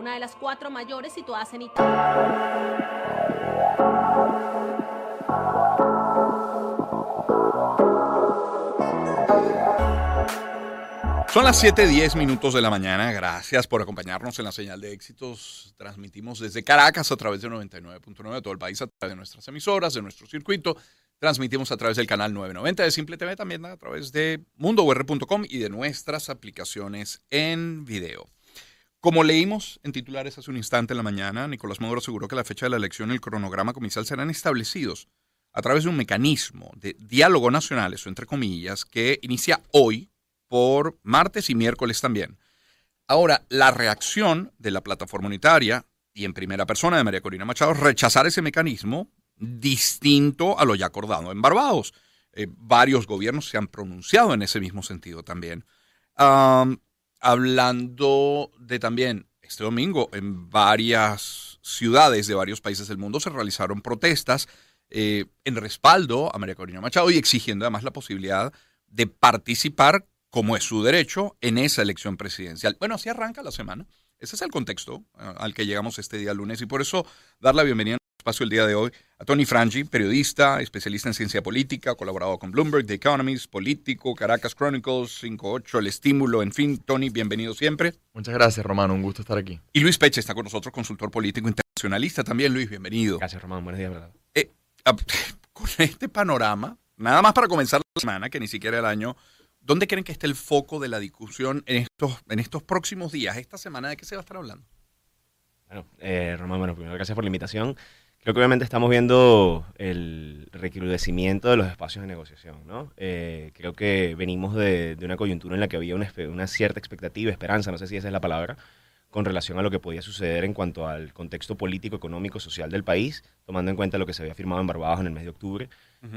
una de las cuatro mayores situadas en Italia. Son las 7:10 minutos de la mañana. Gracias por acompañarnos en la señal de éxitos. Transmitimos desde Caracas a través de 99.9 de todo el país, a través de nuestras emisoras, de nuestro circuito. Transmitimos a través del canal 990 de Simple TV, también a través de mundour.com y de nuestras aplicaciones en video. Como leímos en titulares hace un instante en la mañana, Nicolás Maduro aseguró que la fecha de la elección y el cronograma comercial serán establecidos a través de un mecanismo de diálogo nacional, eso entre comillas, que inicia hoy por martes y miércoles también. Ahora, la reacción de la plataforma unitaria y en primera persona de María Corina Machado rechazar ese mecanismo distinto a lo ya acordado en Barbados. Eh, varios gobiernos se han pronunciado en ese mismo sentido también. Hablando de también, este domingo en varias ciudades de varios países del mundo se realizaron protestas eh, en respaldo a María Corina Machado y exigiendo además la posibilidad de participar como es su derecho, en esa elección presidencial. Bueno, así arranca la semana. Ese es el contexto eh, al que llegamos este día lunes y por eso dar la bienvenida espacio el día de hoy a Tony Frangi, periodista, especialista en ciencia política, colaborador con Bloomberg, The Economist, político, Caracas Chronicles, 58, El Estímulo, en fin, Tony, bienvenido siempre. Muchas gracias, Romano, un gusto estar aquí. Y Luis Peche está con nosotros, consultor político internacionalista también. Luis, bienvenido. Gracias, Romano, buenos días, ¿verdad? Eh, con este panorama, nada más para comenzar la semana, que ni siquiera el año ¿Dónde creen que esté el foco de la discusión en estos, en estos próximos días, esta semana? ¿De qué se va a estar hablando? Bueno, eh, Román, bueno, primero gracias por la invitación. Creo que obviamente estamos viendo el recrudecimiento de los espacios de negociación, ¿no? Eh, creo que venimos de, una coyuntura en la que había una, una, cierta expectativa, esperanza, no sé si esa es la palabra, con relación a lo que podía suceder en cuanto al contexto político, económico, social del país, tomando en cuenta lo que se había firmado en Barbados en el mes de octubre.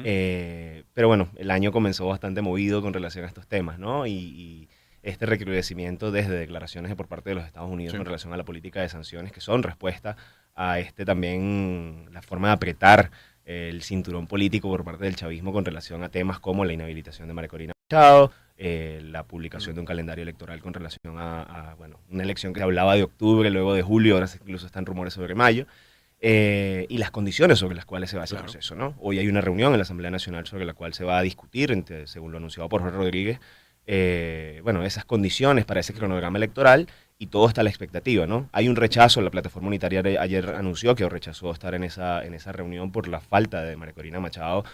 Eh, pero bueno, el año comenzó bastante movido con relación a estos temas, ¿no? Y, este recrudecimiento desde declaraciones por parte de los Estados Unidos con relación a la política de sanciones, que son respuesta a este también, la forma de apretar el cinturón político por parte del chavismo con relación a temas como la inhabilitación de María Corina Machado, eh, la publicación de un calendario electoral con relación a, bueno, una elección que se hablaba de octubre, luego de julio, ahora incluso están rumores sobre mayo. Eh, y las condiciones sobre las cuales se va ese proceso. ¿no? Hoy hay una reunión en la Asamblea Nacional sobre la cual se va a discutir, según lo anunciado por Jorge Rodríguez, eh, bueno, esas condiciones para ese cronograma electoral y todo está a la expectativa. ¿no? Hay un rechazo, la plataforma unitaria ayer anunció que rechazó estar en esa, en esa reunión por la falta de María Corina Machado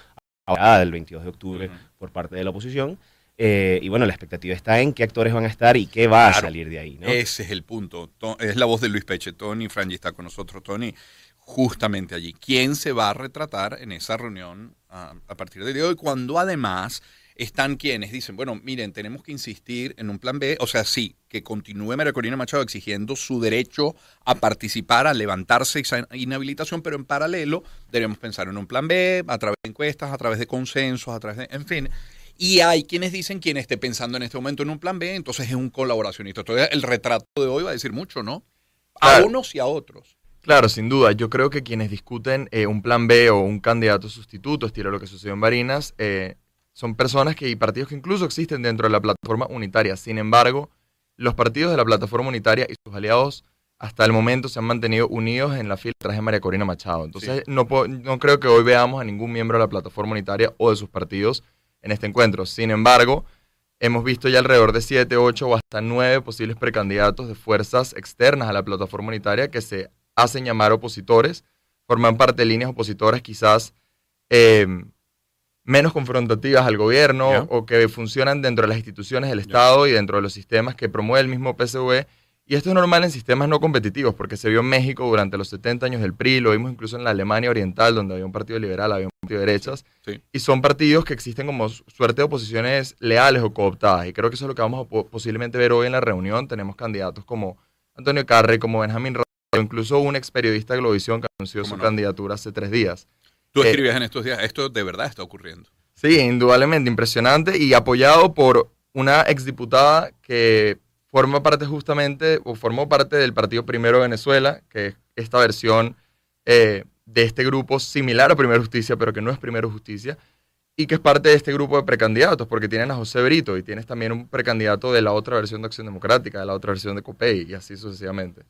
del 22 de octubre por parte de la oposición. Eh, y bueno, la expectativa está en qué actores van a estar y qué va a salir de ahí. ¿no? Ese es el punto. Es la voz de Luis Peche. Tony Frangi está con nosotros. Tony, justamente allí. ¿Quién se va a retratar en esa reunión a, partir de hoy? Cuando además están quienes dicen, bueno, miren, tenemos que insistir en un plan B, o sea, sí, que continúe María Corina Machado exigiendo su derecho a participar, a levantarse esa inhabilitación, pero en paralelo debemos pensar en un plan B, a través de encuestas, a través de consensos, a través de, en fin. Y hay quienes dicen, quien esté pensando en este momento en un plan B, entonces es un colaboracionista. Entonces el retrato de hoy va a decir mucho, ¿no? A unos y a otros. Claro, sin duda. Yo creo que quienes discuten eh, un plan B o un candidato sustituto, estilo lo que sucedió en Barinas, eh, son personas que, y partidos que incluso existen dentro de la plataforma unitaria. Sin embargo, los partidos de la plataforma unitaria y sus aliados hasta el momento se han mantenido unidos en la fila tras de María Corina Machado. Entonces, no, no creo que hoy veamos a ningún miembro de la plataforma unitaria o de sus partidos en este encuentro. Sin embargo, hemos visto ya alrededor de 7, 8 o hasta 9 posibles precandidatos de fuerzas externas a la plataforma unitaria que se hacen llamar opositores, forman parte de líneas opositoras quizás eh, menos confrontativas al gobierno o que funcionan dentro de las instituciones del Estado y dentro de los sistemas que promueve el mismo PSV. Y esto es normal en sistemas no competitivos, porque se vio en México durante los 70 años del PRI, lo vimos incluso en la Alemania Oriental, donde había un partido liberal, había un partido de derechas, y son partidos que existen como suerte de oposiciones leales o cooptadas. Y creo que eso es lo que vamos a posiblemente ver hoy en la reunión. Tenemos candidatos como Antonio Carre, como Benjamín incluso un ex periodista de Globovisión que anunció su candidatura hace tres días. Tú eh, escribías en estos días, esto de verdad está ocurriendo. Sí, indudablemente, impresionante y apoyado por una exdiputada que forma parte justamente, o formó parte del Partido Primero Venezuela, que es esta versión eh, de este grupo similar a Primero Justicia, pero que no es Primero Justicia, y que es parte de este grupo de precandidatos, porque tienen a José Brito y tienes también un precandidato de la otra versión de Acción Democrática, de la otra versión de COPEI, y así sucesivamente.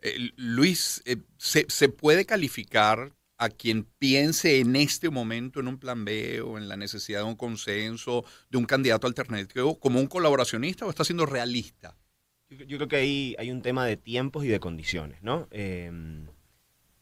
Eh, Luis, eh, ¿se, ¿se puede calificar a quien piense en este momento en un plan B o en la necesidad de un consenso, de un candidato alternativo, como un colaboracionista o está siendo realista? Yo, yo creo que ahí hay un tema de tiempos y de condiciones, ¿no? Eh,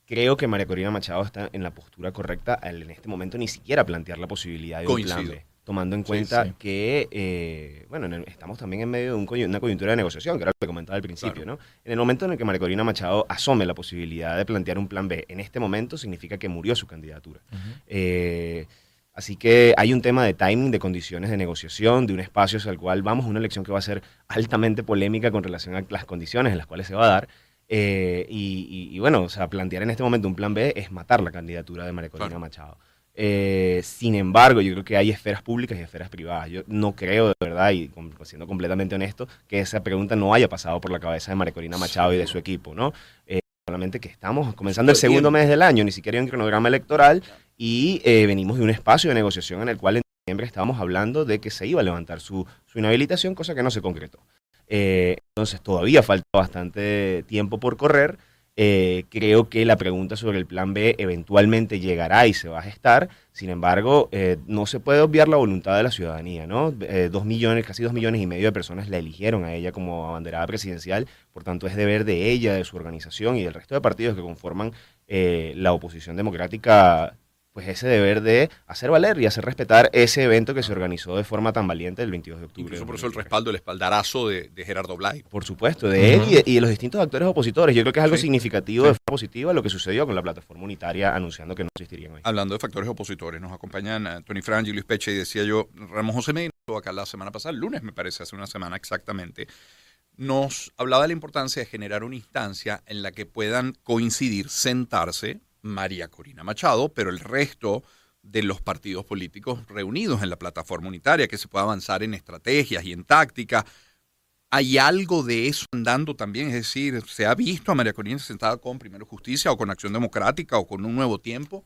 creo que María Corina Machado está en la postura correcta al en este momento ni siquiera plantear la posibilidad de un plan. B. Tomando en cuenta sí. que, eh, bueno, el- estamos también en medio de un una coyuntura de negociación, que era lo que comentaba al principio, ¿no? En el momento en el que María Corina Machado asome la posibilidad de plantear un plan B, en este momento significa que murió su candidatura. Eh, así que hay un tema de timing, de condiciones de negociación, de un espacio hacia el cual vamos una elección que va a ser altamente polémica con relación a las condiciones en las cuales se va a dar. Eh, y, y- y bueno, o sea, plantear en este momento un plan B es matar la candidatura de María Corina Claro. Machado. Eh, sin embargo, yo creo que hay esferas públicas y esferas privadas. Yo no creo de verdad, y siendo completamente honesto, que esa pregunta no haya pasado por la cabeza de María Corina Machado y de su equipo, ¿no? Eh, solamente que estamos comenzando el segundo mes del año, ni siquiera hay un cronograma electoral, y eh, venimos de un espacio de negociación en el cual en diciembre estábamos hablando de que se iba a levantar su, su inhabilitación, cosa que no se concretó. Entonces todavía falta bastante tiempo por correr. Eh, creo que la pregunta sobre el plan B eventualmente llegará y se va a gestar. Sin embargo, eh, no se puede obviar la voluntad de la ciudadanía, ¿no? Eh, dos millones, casi dos millones y medio de personas la eligieron a ella como abanderada presidencial. Por tanto, es deber de ella, de su organización y del resto de partidos que conforman eh, la oposición democrática pues ese deber de hacer valer y hacer respetar ese evento que se organizó de forma tan valiente el 22 de octubre. Incluso de por eso el 2023. respaldo, el espaldarazo de, de Gerardo Blay. Por supuesto, de él y de, y de los distintos actores opositores. Yo creo que es algo Sí. significativo Sí. de forma positiva lo que sucedió con la plataforma unitaria anunciando que no existirían hoy. Hablando de factores opositores, nos acompañan eh, Tony Frangi, Luis Peche, y decía yo, Ramón José Medina acá la semana pasada, el lunes me parece, hace una semana exactamente, nos hablaba de la importancia de generar una instancia en la que puedan coincidir, sentarse María Corina Machado, pero el resto de los partidos políticos reunidos en la plataforma unitaria, que se pueda avanzar en estrategias y en tácticas. ¿Hay algo de eso andando también? Es decir, ¿se ha visto a María Corina sentada con Primero Justicia o con Acción Democrática o con un nuevo tiempo?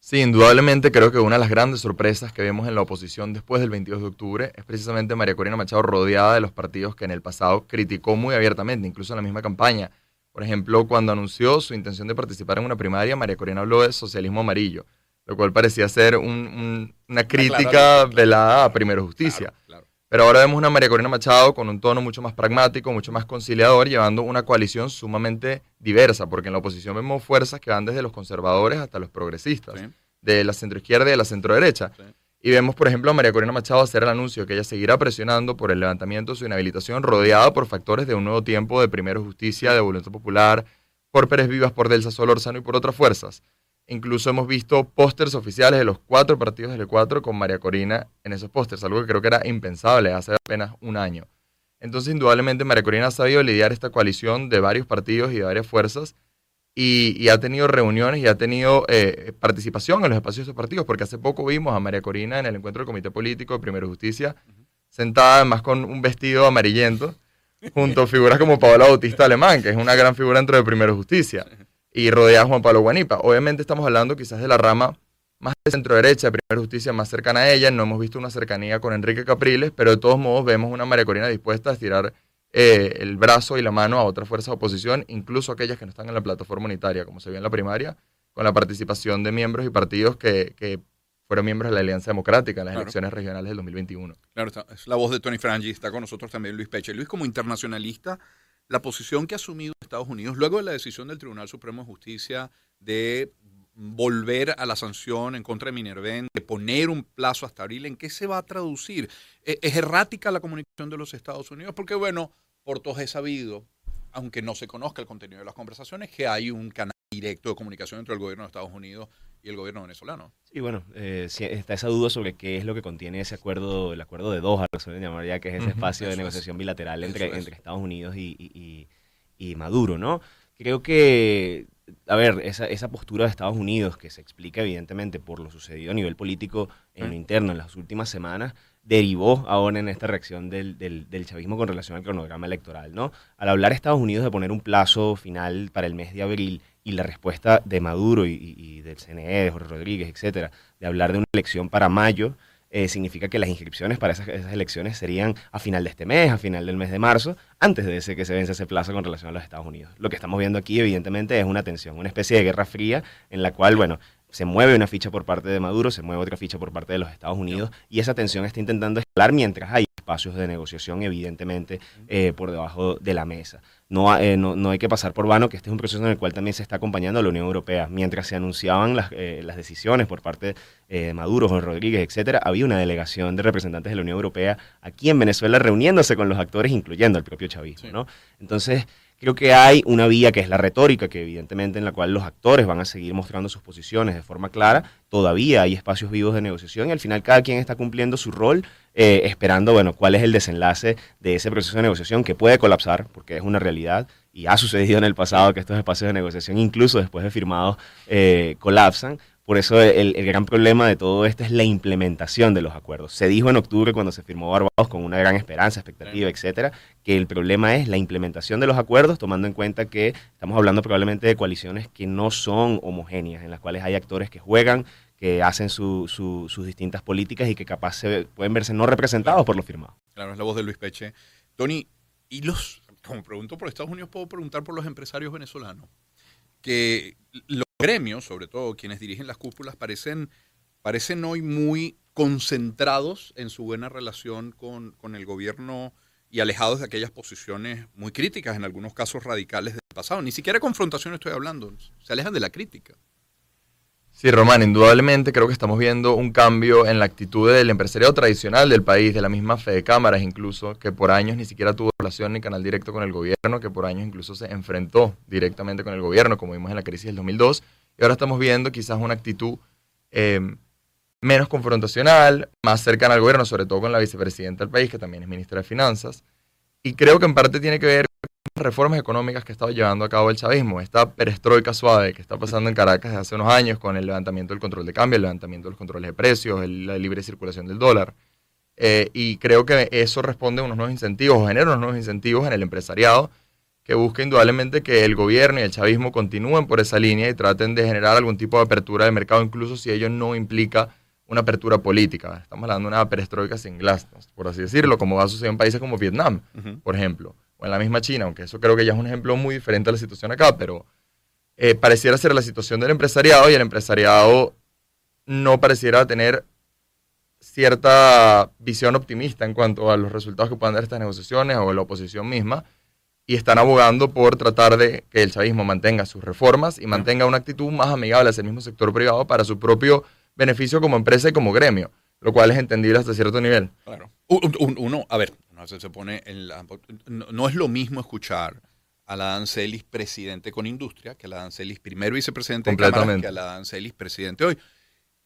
Sí, indudablemente creo que una de las grandes sorpresas que vemos en la oposición después del 22 de octubre es precisamente María Corina Machado rodeada de los partidos que en el pasado criticó muy abiertamente, incluso en la misma campaña. Por ejemplo, cuando anunció su intención de participar en una primaria, María Corina habló de socialismo amarillo, lo cual parecía ser un- un- una crítica claro. velada a Primero Justicia. Claro, claro. Pero ahora vemos una María Corina Machado con un tono mucho más pragmático, mucho más conciliador, llevando una coalición sumamente diversa, porque en la oposición vemos fuerzas que van desde los conservadores hasta los progresistas, Sí. de la centroizquierda y de la centroderecha. Sí. Y vemos, por ejemplo, a María Corina Machado hacer el anuncio que ella seguirá presionando por el levantamiento de su inhabilitación, rodeada por factores de un nuevo tiempo de Primero Justicia, de Voluntad Popular, por Pérez Vivas, por Delsa Solórzano y por otras fuerzas. Incluso hemos visto pósters oficiales de los cuatro partidos del E4 con María Corina en esos pósters, algo que creo que era impensable hace apenas un año. Entonces, indudablemente, María Corina ha sabido lidiar esta coalición de varios partidos y de varias fuerzas y, ha tenido reuniones y ha tenido eh, participación en los espacios de partidos, porque hace poco vimos a María Corina en el encuentro del Comité Político de Primero Justicia, sentada además con un vestido amarillento, junto a figuras como Paola Bautista Alemán, que es una gran figura dentro de Primero Justicia, y rodeada de Juan Pablo Guanipa. Obviamente estamos hablando quizás de la rama más de centro derecha, de Primero Justicia más cercana a ella, no hemos visto una cercanía con Enrique Capriles, pero de todos modos vemos una María Corina dispuesta a estirar eh, el brazo y la mano a otras fuerzas de oposición, incluso aquellas que no están en la plataforma unitaria, como se vio en la primaria, con la participación de miembros y partidos que, que fueron miembros de la Alianza Democrática en las Claro. elecciones regionales del 2021. Claro, está- es la voz de Tony Frangi, está con nosotros también Luis Peche. Luis, como internacionalista, la posición que ha asumido Estados Unidos luego de la decisión del Tribunal Supremo de Justicia de volver a la sanción en contra de Minerven, de poner un plazo hasta abril, ¿en qué se va a traducir? ¿E- ¿Es errática la comunicación de los Estados Unidos? Porque, bueno, por todos es sabido, aunque no se conozca el contenido de las conversaciones, que hay un canal directo de comunicación entre el gobierno de Estados Unidos y el gobierno venezolano. Y bueno, eh, sí, está esa duda sobre qué es lo que contiene ese acuerdo, el acuerdo de Doha, lo suelen llamar ya, que es ese espacio de es. negociación bilateral entre, Eso es. entre Estados Unidos y, y- y- y Maduro, ¿no? Creo que, a ver, esa, esa postura de Estados Unidos, que se explica evidentemente por lo sucedido a nivel político en lo Mm. interno en las últimas semanas, derivó ahora en esta reacción del, del- del chavismo con relación al cronograma electoral, ¿no? Al hablar Estados Unidos de poner un plazo final para el mes de abril y la respuesta de Maduro y, y- y del CNE, de Jorge Rodríguez, etcétera, de hablar de una elección para mayo, eh, significa que las inscripciones para esas, elecciones serían a final de este mes, a final del mes de marzo, antes de ese que se vence ese plazo con relación a los Estados Unidos. Lo que estamos viendo aquí, evidentemente, es una tensión, una especie de guerra fría en la cual, bueno, se mueve una ficha por parte de Maduro, se mueve otra ficha por parte de los Estados Unidos y esa tensión está intentando escalar mientras hay espacios de negociación, evidentemente, eh, por debajo de la mesa. No, eh, no, no, hay que pasar por vano que este es un proceso en el cual también se está acompañando a la Unión Europea. Mientras se anunciaban las, eh, las decisiones por parte eh, de Maduro, Juan Rodríguez, etcétera, había una delegación de representantes de la Unión Europea aquí en Venezuela reuniéndose con los actores, incluyendo al propio chavismo. Sí. ¿no? Entonces, Creo que hay una vía que es la retórica, que evidentemente en la cual los actores van a seguir mostrando sus posiciones de forma clara. Todavía hay espacios vivos de negociación y al final cada quien está cumpliendo su rol, eh, esperando, bueno, cuál es el desenlace de ese proceso de negociación que puede colapsar, porque es una realidad y ha sucedido en el pasado que estos espacios de negociación, incluso después de firmados, eh, colapsan por eso el, el, gran problema de todo esto es la implementación de los acuerdos. Se dijo en octubre cuando se firmó Barbados con una gran esperanza, expectativa, etcétera, que el problema es la implementación de los acuerdos, tomando en cuenta que estamos hablando probablemente de coaliciones que no son homogéneas, en las cuales hay actores que juegan, que hacen su, su, sus distintas políticas y que capaz se, pueden verse no representados por los firmados. Claro, es la voz de Luis Peche. Tony, y los, como pregunto por Estados Unidos, puedo preguntar por los empresarios venezolanos que los gremios, sobre todo quienes dirigen las cúpulas, parecen, parecen hoy muy concentrados en su buena relación con, con, el gobierno y alejados de aquellas posiciones muy críticas, en algunos casos radicales del pasado. Ni siquiera confrontación estoy hablando, se alejan de la crítica. Sí, Román, indudablemente creo que estamos viendo un cambio en la actitud del empresariado tradicional del país, de la misma fe de cámaras incluso, que por años ni siquiera tuvo relación ni canal directo con el gobierno, que por años incluso se enfrentó directamente con el gobierno, como vimos en la crisis del 2002, y ahora estamos viendo quizás una actitud eh, menos confrontacional, más cercana al gobierno, sobre todo con la vicepresidenta del país, que también es ministra de Finanzas, y creo que en parte tiene que ver reformas económicas que estaba llevando a cabo el chavismo, esta perestroika suave que está pasando en Caracas desde hace unos años con el levantamiento del control de cambio, el levantamiento de los controles de precios, el, la libre circulación del dólar. Eh, y creo que eso responde a unos nuevos incentivos o genera unos nuevos incentivos en el empresariado que busca indudablemente que el gobierno y el chavismo continúen por esa línea y traten de generar algún tipo de apertura de mercado, incluso si ello no implica una apertura política. Estamos hablando de una perestroika sin glasnost, por así decirlo, como va a suceder en países como Vietnam, uh -huh. por ejemplo o en la misma China, aunque eso creo que ya es un ejemplo muy diferente a la situación acá, pero eh, pareciera ser la situación del empresariado y el empresariado no pareciera tener cierta visión optimista en cuanto a los resultados que puedan dar estas negociaciones o la oposición misma y están abogando por tratar de que el chavismo mantenga sus reformas y mantenga una actitud más amigable hacia el mismo sector privado para su propio beneficio como empresa y como gremio, lo cual es entendible hasta cierto nivel. Claro. Uno, a ver, no, se, se pone en la, no, no, es lo mismo escuchar a la Dan Celis presidente con industria que a la Dan Celis primero vicepresidente de Cámara que a la Dan Celis presidente hoy.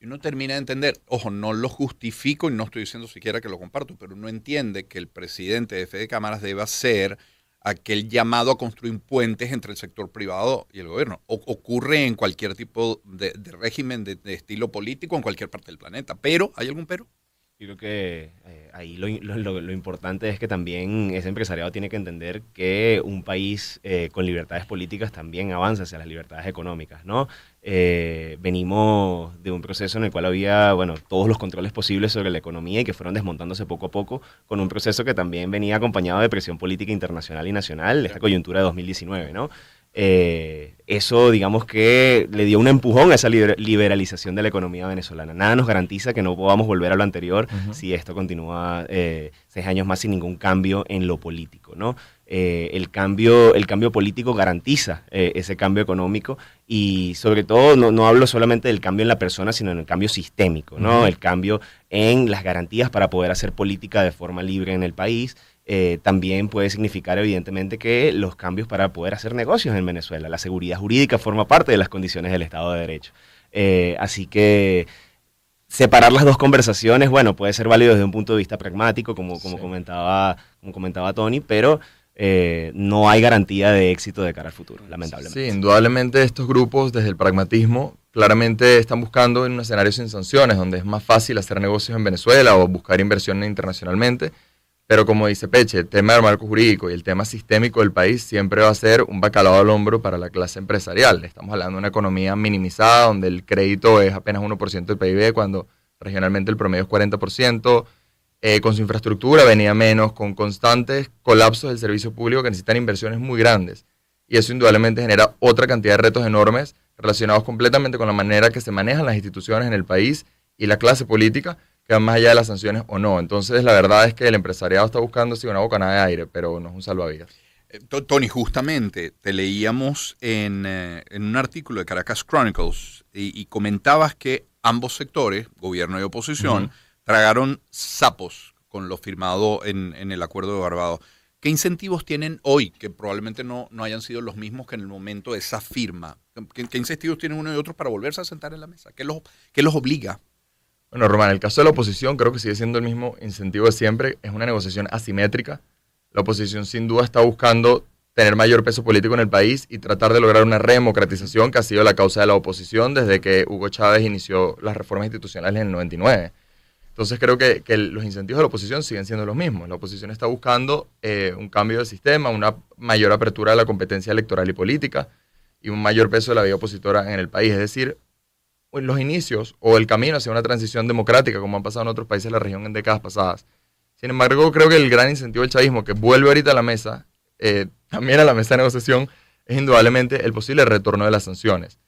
Y uno termina de entender, ojo, no lo justifico y no estoy diciendo siquiera que lo comparto, pero uno entiende que el presidente de Fede Cámaras deba ser aquel llamado a construir puentes entre el sector privado y el gobierno. O, ocurre en cualquier tipo de, de régimen de, de, estilo político en cualquier parte del planeta. Pero, ¿hay algún pero? Yo creo que eh, ahí lo, lo, lo, importante es que también ese empresariado tiene que entender que un país eh, con libertades políticas también avanza hacia las libertades económicas, ¿no? Eh, venimos de un proceso en el cual había, bueno, todos los controles posibles sobre la economía y que fueron desmontándose poco a poco con un proceso que también venía acompañado de presión política internacional y nacional, esta coyuntura de 2019, ¿no? Eh, eso, digamos que le dio un empujón a esa liberalización de la economía venezolana. Nada nos garantiza que no podamos volver a lo anterior uh -huh. si esto continúa eh, seis años más sin ningún cambio en lo político, ¿no? Eh, el, cambio, el cambio político garantiza eh, ese cambio económico y sobre todo no, no, hablo solamente del cambio en la persona, sino en el cambio sistémico, ¿no? Uh -huh. El cambio en las garantías para poder hacer política de forma libre en el país, eh, también puede significar evidentemente que los cambios para poder hacer negocios en Venezuela, la seguridad jurídica forma parte de las condiciones del Estado de Derecho. Eh, así que separar las dos conversaciones, bueno, puede ser válido desde un punto de vista pragmático, como, como, sí. comentaba, como comentaba Tony, pero eh, no hay garantía de éxito de cara al futuro, lamentablemente. Sí, indudablemente estos grupos, desde el pragmatismo, claramente están buscando en un escenario sin sanciones, donde es más fácil hacer negocios en Venezuela o buscar inversión internacionalmente pero como dice Peche, el tema del marco jurídico y el tema sistémico del país siempre va a ser un bacalao al hombro para la clase empresarial. Estamos hablando de una economía minimizada donde el crédito es apenas 1% del PIB cuando regionalmente el promedio es 40%, eh, con su infraestructura venía menos, con constantes colapsos del servicio público que necesitan inversiones muy grandes. Y eso indudablemente genera otra cantidad de retos enormes relacionados completamente con la manera que se manejan las instituciones en el país y la clase política, que van más allá de las sanciones o no. Entonces, la verdad es que el empresariado está buscando sí, una bocanada de aire, pero no es un salvavidas. Eh, Tony, justamente te leíamos en, eh, en, un artículo de Caracas Chronicles y, y, comentabas que ambos sectores, gobierno y oposición, uh -huh. tragaron sapos con lo firmado en, en, el acuerdo de Barbados. ¿Qué incentivos tienen hoy que probablemente no, no hayan sido los mismos que en el momento de esa firma? ¿Qué, ¿Qué, incentivos tienen uno y otro para volverse a sentar en la mesa? ¿Qué los, qué los obliga? Bueno, Román, el caso de la oposición creo que sigue siendo el mismo incentivo de siempre. Es una negociación asimétrica. La oposición sin duda está buscando tener mayor peso político en el país y tratar de lograr una redemocratización que ha sido la causa de la oposición desde que Hugo Chávez inició las reformas institucionales en el 99. Entonces creo que, los incentivos de la oposición siguen siendo los mismos. La oposición está buscando eh, un cambio de sistema, una mayor apertura de la competencia electoral y política y un mayor peso de la vida opositora en el país. Es decir, los inicios o el camino hacia una transición democrática como han pasado en otros países de la región en décadas pasadas. Sin embargo, creo que el gran incentivo del chavismo que vuelve ahorita a la mesa, eh, también a la mesa de negociación, es indudablemente el posible retorno de las sanciones,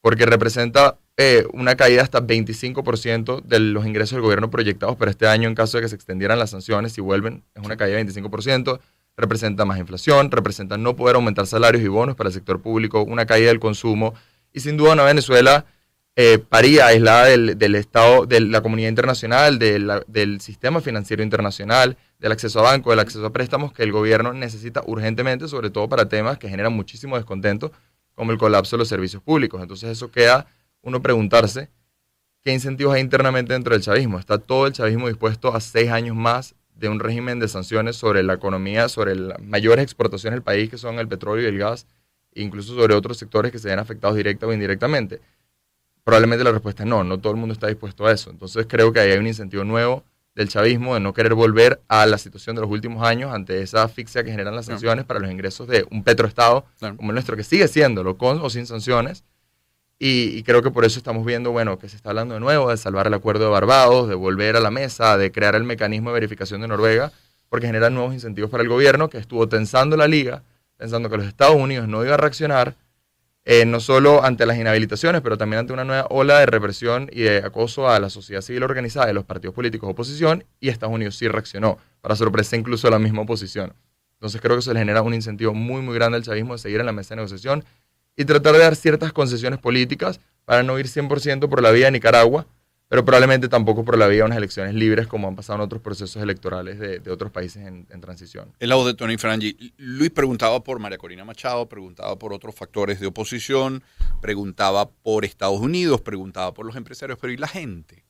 porque representa eh, una caída hasta 25% de los ingresos del gobierno proyectados para este año en caso de que se extendieran las sanciones, si vuelven, es una caída de 25%, representa más inflación, representa no poder aumentar salarios y bonos para el sector público, una caída del consumo, y sin duda una Venezuela eh, paría aislada del, del, Estado, de la comunidad internacional, del sistema financiero internacional, del acceso a bancos, del acceso a préstamos que el gobierno necesita urgentemente, sobre todo para temas que generan muchísimo descontento, como el colapso de los servicios públicos. Entonces eso queda uno preguntarse qué incentivos hay internamente dentro del chavismo. ¿Está todo el chavismo dispuesto a seis años más de un régimen de sanciones sobre la economía, sobre las mayores exportaciones del país, que son el petróleo y el gas, incluso sobre otros sectores que se ven afectados directa o indirectamente? Probablemente la respuesta es no, no todo el mundo está dispuesto a eso. Entonces creo que ahí hay un incentivo nuevo del chavismo de no querer volver a la situación de los últimos años ante esa asfixia que generan las sanciones para los ingresos de un petroestado claro. como el nuestro, que sigue siéndolo, con o sin sanciones. Y, y, creo que por eso estamos viendo, bueno, que se está hablando de nuevo de salvar el acuerdo de Barbados, de volver a la mesa, de crear el mecanismo de verificación de Noruega, porque genera nuevos incentivos para el gobierno que estuvo tensando la liga, pensando que los Estados Unidos no iba a reaccionar eh, no solo ante las inhabilitaciones, pero también ante una nueva ola de represión y de acoso a la sociedad civil organizada y los partidos políticos de oposición, y Estados Unidos sí reaccionó, para sorpresa incluso de la misma oposición. Entonces creo que se le genera un incentivo muy, muy grande al chavismo de seguir en la mesa de negociación y tratar de dar ciertas concesiones políticas para no ir 100% por la vía de Nicaragua, pero probablemente tampoco por la vía de unas elecciones libres como han pasado en otros procesos electorales de, otros países en, en, transición. El lado de Tony Frangi. Luis preguntaba por María Corina Machado, preguntaba por otros factores de oposición, preguntaba por Estados Unidos, preguntaba por los empresarios, pero ¿y la gente?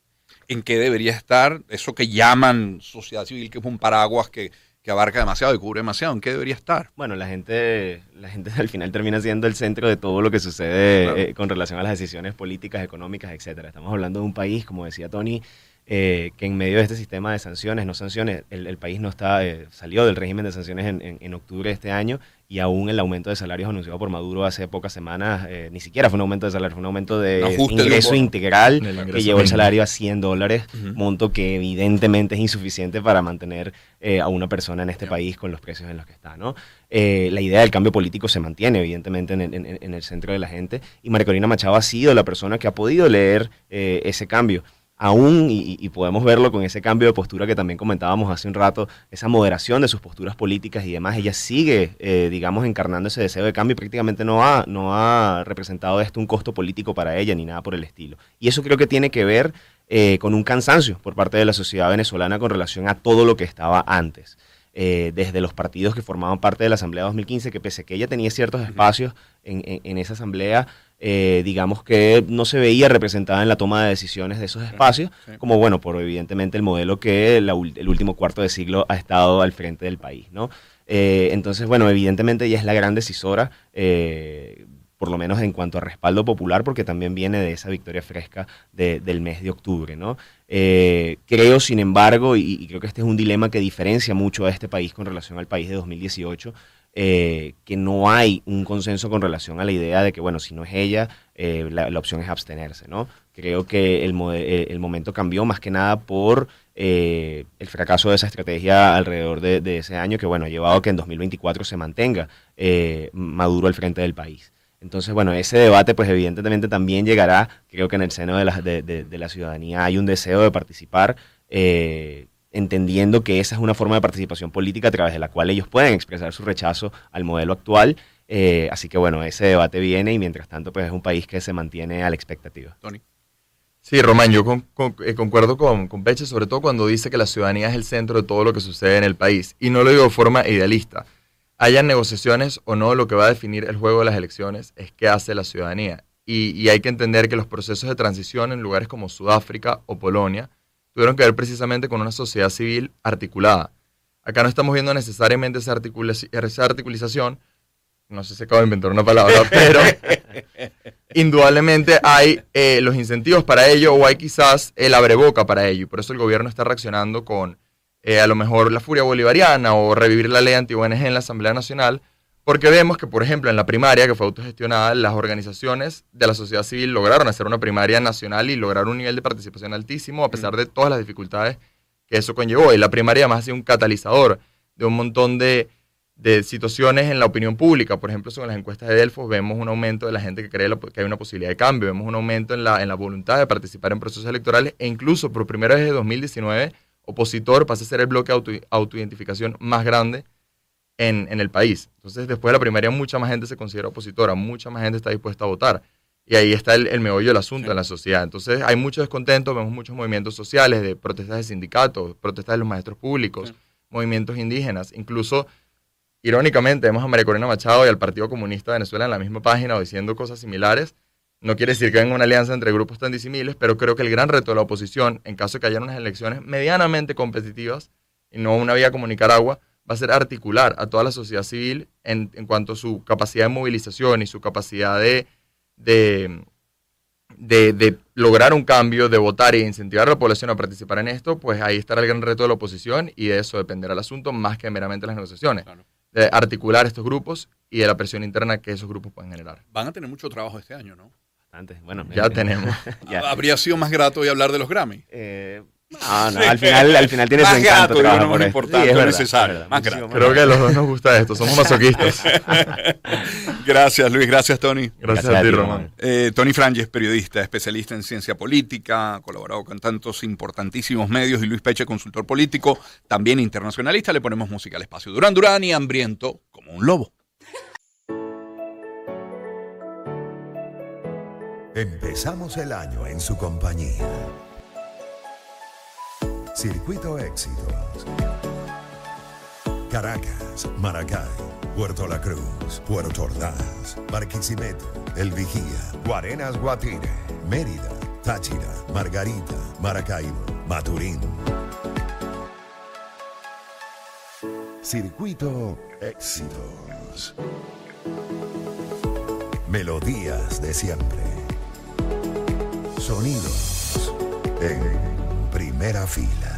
¿En qué debería estar eso que llaman sociedad civil, que es un paraguas que, que abarca demasiado y cubre demasiado, ¿en qué debería estar? Bueno, la gente, la gente al final termina siendo el centro de todo lo que sucede claro. eh, con relación a las decisiones políticas, económicas, etcétera. Estamos hablando de un país, como decía Tony, eh, que en medio de este sistema de sanciones, no sanciones, el, el país no está, eh, salió del régimen de sanciones en, en, en, octubre de este año y aún el aumento de salarios anunciado por Maduro hace pocas semanas, eh, ni siquiera fue un aumento de salario, fue un aumento de ingreso integral ingreso que llevó el salario a 100 dólares, uh -huh. monto que evidentemente es insuficiente para mantener eh, a una persona en este país con los precios en los que está. ¿no? Eh, la idea del cambio político se mantiene evidentemente en, en, en, el centro de la gente y María Corina Machado ha sido la persona que ha podido leer ese cambio aún, y, y, podemos verlo con ese cambio de postura que también comentábamos hace un rato, esa moderación de sus posturas políticas y demás, ella sigue, eh, digamos, encarnando ese deseo de cambio y prácticamente no ha, no ha representado esto un costo político para ella ni nada por el estilo. Y eso creo que tiene que ver eh, con un cansancio por parte de la sociedad venezolana con relación a todo lo que estaba antes. Eh, desde los partidos que formaban parte de la Asamblea 2015, que pese a que ella tenía ciertos espacios en, en, en esa Asamblea, eh, digamos que no se veía representada en la toma de decisiones de esos espacios, sí, sí. como bueno, por evidentemente el modelo que la, el último cuarto de siglo ha estado al frente del país, ¿no? Eh, entonces, bueno, evidentemente ella es la gran decisora, eh, por lo menos en cuanto a respaldo popular, porque también viene de esa victoria fresca de, del mes de octubre, ¿no? Creo, sin embargo, y, y, creo que este es un dilema que diferencia mucho a este país con relación al país de 2018, eh, que no hay un consenso con relación a la idea de que, bueno, si no es ella, eh, la, la, opción es abstenerse, ¿no? Creo que el, eh, el momento cambió más que nada por eh, el fracaso de esa estrategia alrededor de, ese año, que, bueno, ha llevado a que en 2024 se mantenga eh, Maduro al frente del país. Entonces, bueno, ese debate, pues evidentemente también llegará, creo que en el seno de la, de, de la ciudadanía hay un deseo de participar, eh, entendiendo que esa es una forma de participación política a través de la cual ellos pueden expresar su rechazo al modelo actual. Eh, así que bueno, ese debate viene y mientras tanto pues es un país que se mantiene a la expectativa. Tony. Sí, Román, yo con, con, eh, concuerdo con, con Peche, sobre todo cuando dice que la ciudadanía es el centro de todo lo que sucede en el país. Y no lo digo de forma idealista. Hayan negociaciones o no, lo que va a definir el juego de las elecciones es qué hace la ciudadanía. Y, y hay que entender que los procesos de transición en lugares como Sudáfrica o Polonia tuvieron que ver precisamente con una sociedad civil articulada. Acá no estamos viendo necesariamente esa, articula esa articulización, no sé si acabo de inventar una palabra, pero indudablemente hay eh, los incentivos para ello o hay quizás el abreboca para ello. Por eso el gobierno está reaccionando con eh, a lo mejor la furia bolivariana o revivir la ley anti-ONG en la Asamblea Nacional, porque vemos que, por ejemplo, en la primaria, que fue autogestionada, las organizaciones de la sociedad civil lograron hacer una primaria nacional y lograr un nivel de participación altísimo, a pesar de todas las dificultades que eso conllevó. Y la primaria además ha sido un catalizador de un montón de, de situaciones en la opinión pública. Por ejemplo, en las encuestas de Delfos vemos un aumento de la gente que cree que hay una posibilidad de cambio, vemos un aumento en la, en la voluntad de participar en procesos electorales e incluso por primera vez en 2019, opositor pasa a ser el bloque de auto, autoidentificación más grande en, en, el país. Entonces, después de la primaria, mucha más gente se considera opositora, mucha más gente está dispuesta a votar. Y ahí está el, el meollo del asunto sí. en la sociedad. Entonces, hay mucho descontento, vemos muchos movimientos sociales, de protestas de sindicatos, protestas de los maestros públicos, sí. movimientos indígenas. Incluso, irónicamente, vemos a María Corina Machado y al Partido Comunista de Venezuela en la misma página o diciendo cosas similares. No quiere decir que venga una alianza entre grupos tan disimiles, pero creo que el gran reto de la oposición, en caso de que haya unas elecciones medianamente competitivas y no una vía como Nicaragua, va a ser articular a toda la sociedad civil en, en cuanto a su capacidad de movilización y su capacidad de, de, de, de, lograr un cambio, de votar e incentivar a la población a participar en esto, pues ahí estará el gran reto de la oposición y de eso dependerá el asunto más que meramente las negociaciones. Claro. De articular estos grupos y de la presión interna que esos grupos pueden generar. Van a tener mucho trabajo este año, ¿no? Bastante. Bueno, ya tenemos. ya. Habría sido más grato hoy hablar de los Grammy. Eh, no, no, al final, al final tiene más su encanto. Gato, no, importante, sí, es verdad, necesario. verdad, más grato. Creo que a los dos nos gusta esto, somos masoquistas. gracias, Luis, gracias, Tony. Gracias, gracias a ti, Román. Eh, Tony Frangi es periodista, especialista en ciencia política, ha colaborado con tantos importantísimos medios y Luis Peche, consultor político, también internacionalista. Le ponemos música al espacio. Durán Durán y hambriento como un lobo. Empezamos el año en su compañía. Circuito Éxitos. Caracas, Maracay, Puerto La Cruz, Puerto Ordaz, Barquisimeto, El Vigía, Guarenas Guatire, Mérida, Táchira, Margarita, Maracaibo, Maturín. Circuito Éxitos. Melodías de siempre. Sonidos en primera fila.